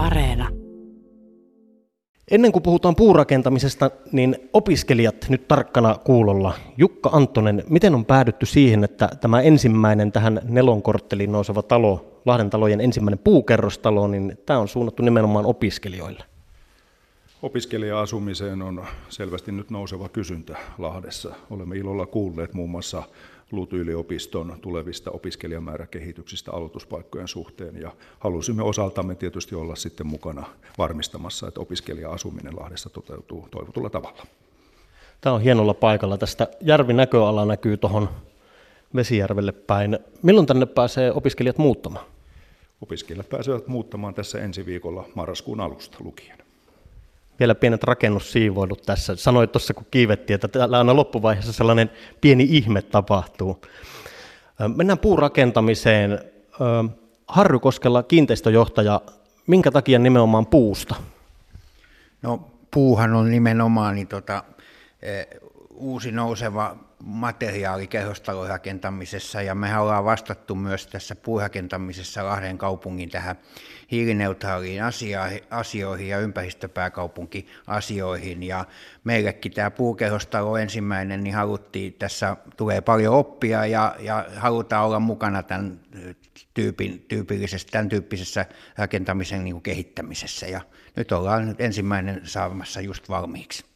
Areena. Ennen kuin puhutaan puurakentamisesta, niin opiskelijat nyt tarkkana kuulolla. Jukka Anttonen, miten on päädytty siihen, että tämä ensimmäinen tähän nelonkortteliin nouseva talo, Lahden talojen ensimmäinen puukerrostalo, niin tämä on suunnattu nimenomaan opiskelijoille? Opiskelija-asumiseen on selvästi nyt nouseva kysyntä Lahdessa. Olemme ilolla kuulleet muun muassa LUT-yliopiston tulevista opiskelijamääräkehityksistä aloituspaikkojen suhteen ja halusimme osaltamme tietysti olla sitten mukana varmistamassa, että opiskelija-asuminen Lahdessa toteutuu toivotulla tavalla. Tämä on hienolla paikalla. Tästä järvin näköala näkyy tuohon Vesijärvelle päin. Milloin tänne pääsee opiskelijat muuttamaan? Opiskelijat pääsevät muuttamaan tässä ensi viikolla marraskuun alusta lukien vielä pienet rakennussiivoilut tässä. Sanoit tuossa, kun kiivettiin, että täällä aina loppuvaiheessa sellainen pieni ihme tapahtuu. Mennään puurakentamiseen. Harry Koskela, kiinteistöjohtaja, minkä takia nimenomaan puusta? No puuhan on nimenomaan niin tota, uusi nouseva materiaali kerrostalon rakentamisessa. Ja me ollaan vastattu myös tässä puurakentamisessa Lahden kaupungin tähän hiilineutraaliin asioihin ja ympäristöpääkaupunkiasioihin. Ja meillekin tämä puukerrostalo ensimmäinen, niin haluttiin, tässä tulee paljon oppia ja, ja halutaan olla mukana tämän, tyypin, tyypillisessä, tämän tyyppisessä rakentamisen niin kehittämisessä. Ja nyt ollaan nyt ensimmäinen saamassa just valmiiksi.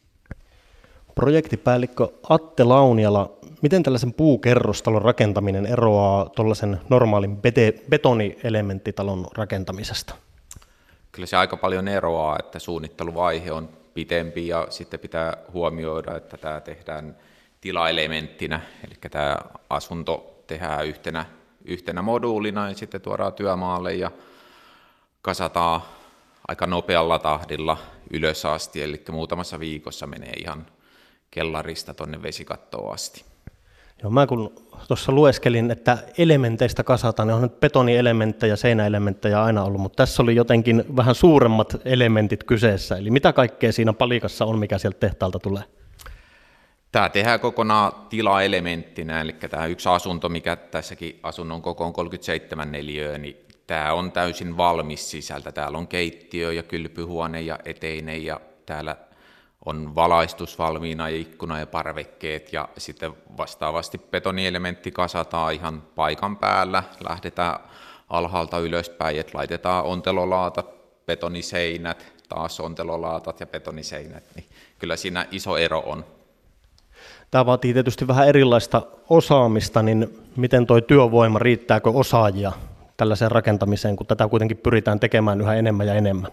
Projektipäällikkö Atte Launiala, miten tällaisen puukerrostalon rakentaminen eroaa tuollaisen normaalin bete- betonielementtitalon rakentamisesta? Kyllä se aika paljon eroaa, että suunnitteluvaihe on pitempi ja sitten pitää huomioida, että tämä tehdään tilaelementtinä, eli tämä asunto tehdään yhtenä, yhtenä moduulina ja sitten tuodaan työmaalle ja kasataan aika nopealla tahdilla ylös asti, eli muutamassa viikossa menee ihan kellarista tuonne vesikattoon asti. Joo, mä kun tuossa lueskelin, että elementeistä kasataan, ne on nyt betonielementtejä, seinäelementtejä aina ollut, mutta tässä oli jotenkin vähän suuremmat elementit kyseessä. Eli mitä kaikkea siinä palikassa on, mikä sieltä tehtaalta tulee? Tämä tehdään kokonaan tilaelementtinä, eli tämä yksi asunto, mikä tässäkin asunnon koko on 37 neliöä, niin tämä on täysin valmis sisältä. Täällä on keittiö ja kylpyhuone ja eteinen ja täällä on valaistus valmiina ja ikkuna ja parvekkeet ja sitten vastaavasti betonielementti kasataan ihan paikan päällä, lähdetään alhaalta ylöspäin, että laitetaan ontelolaatat, betoniseinät, taas ontelolaatat ja betoniseinät, niin kyllä siinä iso ero on. Tämä vaatii tietysti vähän erilaista osaamista, niin miten tuo työvoima, riittääkö osaajia tällaiseen rakentamiseen, kun tätä kuitenkin pyritään tekemään yhä enemmän ja enemmän?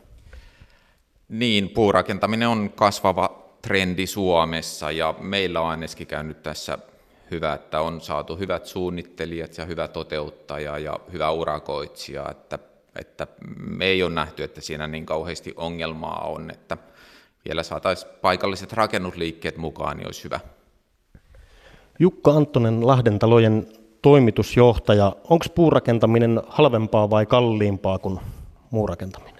Niin, puurakentaminen on kasvava trendi Suomessa ja meillä on ainakin käynyt tässä hyvä, että on saatu hyvät suunnittelijat ja hyvä toteuttaja ja hyvä urakoitsija, että, että me ei ole nähty, että siinä niin kauheasti ongelmaa on, että vielä saataisiin paikalliset rakennusliikkeet mukaan, niin olisi hyvä. Jukka Anttonen, Lahden talojen toimitusjohtaja. Onko puurakentaminen halvempaa vai kalliimpaa kuin muurakentaminen?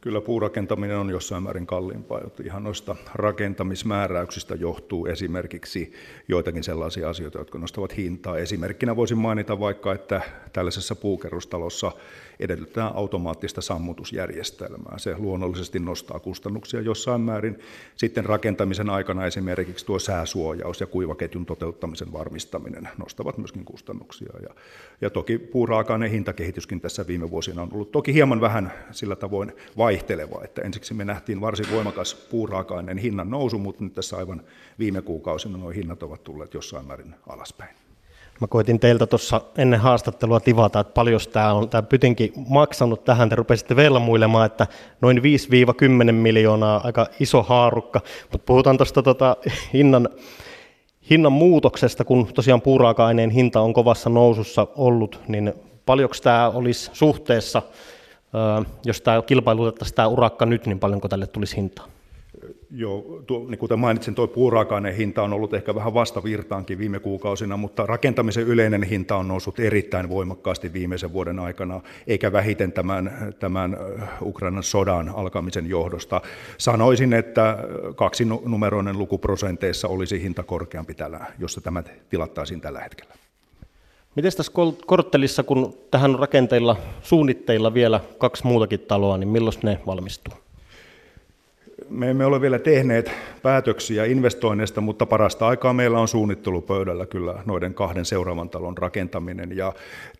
Kyllä puurakentaminen on jossain määrin kalliimpaa, jotta ihan noista rakentamismääräyksistä johtuu esimerkiksi joitakin sellaisia asioita, jotka nostavat hintaa. Esimerkkinä voisin mainita vaikka, että tällaisessa puukerrostalossa edellytetään automaattista sammutusjärjestelmää. Se luonnollisesti nostaa kustannuksia jossain määrin. Sitten rakentamisen aikana esimerkiksi tuo sääsuojaus ja kuivaketjun toteuttamisen varmistaminen nostavat myöskin kustannuksia. Ja, ja toki puuraaka-aineen hintakehityskin tässä viime vuosina on ollut toki hieman vähän sillä tavoin vaihteleva, että ensiksi me nähtiin varsin voimakas puuraaka-aineen hinnan nousu, mutta nyt tässä aivan viime kuukausina nuo hinnat ovat tulleet jossain määrin alaspäin. Mä koitin teiltä tuossa ennen haastattelua tivata, että paljon tämä on tämä pytinki maksanut tähän. Te rupesitte velmuilemaan, että noin 5-10 miljoonaa, aika iso haarukka. Mutta puhutaan tuosta tota hinnan, hinnan muutoksesta, kun tosiaan puuraaka-aineen hinta on kovassa nousussa ollut, niin paljonko tämä olisi suhteessa, jos tämä kilpailutettaisiin tämä urakka nyt, niin paljonko tälle tulisi hintaa? Joo, tuo, niin kuten mainitsin, tuo puuraaka hinta on ollut ehkä vähän vastavirtaankin viime kuukausina, mutta rakentamisen yleinen hinta on noussut erittäin voimakkaasti viimeisen vuoden aikana, eikä vähiten tämän, tämän Ukrainan sodan alkamisen johdosta. Sanoisin, että kaksi numeroinen lukuprosenteissa olisi hinta korkeampi tällä, jossa tämä tilattaisiin tällä hetkellä. Miten tässä korttelissa, kun tähän rakenteilla suunnitteilla vielä kaksi muutakin taloa, niin milloin ne valmistuu? Me emme ole vielä tehneet päätöksiä investoinneista, mutta parasta aikaa meillä on suunnittelupöydällä kyllä noiden kahden seuraavan talon rakentaminen. Ja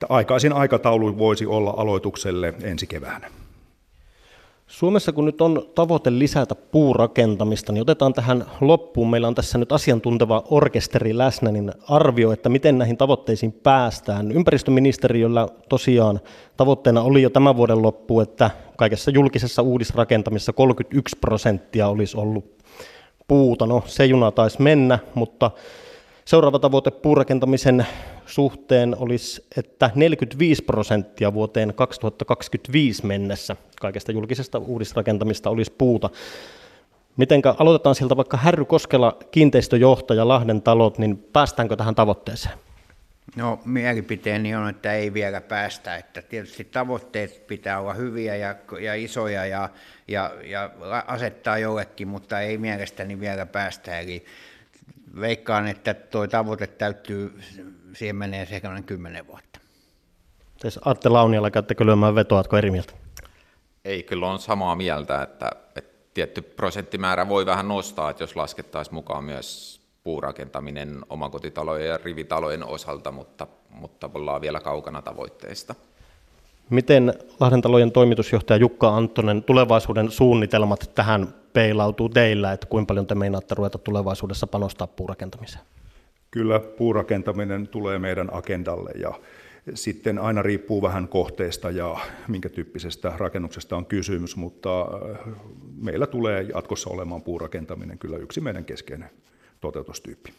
aikaisin aikataulu voisi olla aloitukselle ensi keväänä. Suomessa kun nyt on tavoite lisätä puurakentamista, niin otetaan tähän loppuun. Meillä on tässä nyt asiantunteva orkesteri läsnä, niin arvio, että miten näihin tavoitteisiin päästään. Ympäristöministeriöllä tosiaan tavoitteena oli jo tämän vuoden loppu, että kaikessa julkisessa uudisrakentamisessa 31 prosenttia olisi ollut puuta. No se juna taisi mennä, mutta Seuraava tavoite puurakentamisen suhteen olisi, että 45 prosenttia vuoteen 2025 mennessä kaikesta julkisesta uudisrakentamista olisi puuta. Mitenkä aloitetaan sieltä vaikka Härry Koskela, kiinteistöjohtaja Lahden talot, niin päästäänkö tähän tavoitteeseen? No mielipiteeni on, että ei vielä päästä. Että tietysti tavoitteet pitää olla hyviä ja, ja isoja ja, ja, ja asettaa jollekin, mutta ei mielestäni vielä päästä. Eli veikkaan, että tuo tavoite täyttyy, siihen menee sekä kymmenen vuotta. Siis Atte Launiala, käyttekö lyömään vetoa, eri mieltä? Ei, kyllä on samaa mieltä, että, että tietty prosenttimäärä voi vähän nostaa, että jos laskettaisiin mukaan myös puurakentaminen omakotitalojen ja rivitalojen osalta, mutta, mutta ollaan vielä kaukana tavoitteista. Miten Lahdentalojen toimitusjohtaja Jukka Anttonen, tulevaisuuden suunnitelmat tähän peilautuu teillä, että kuinka paljon te meinaatte ruveta tulevaisuudessa panostaa puurakentamiseen? Kyllä puurakentaminen tulee meidän agendalle ja sitten aina riippuu vähän kohteesta ja minkä tyyppisestä rakennuksesta on kysymys, mutta äh, meillä tulee jatkossa olemaan puurakentaminen kyllä yksi meidän keskeinen toteutustyyppi.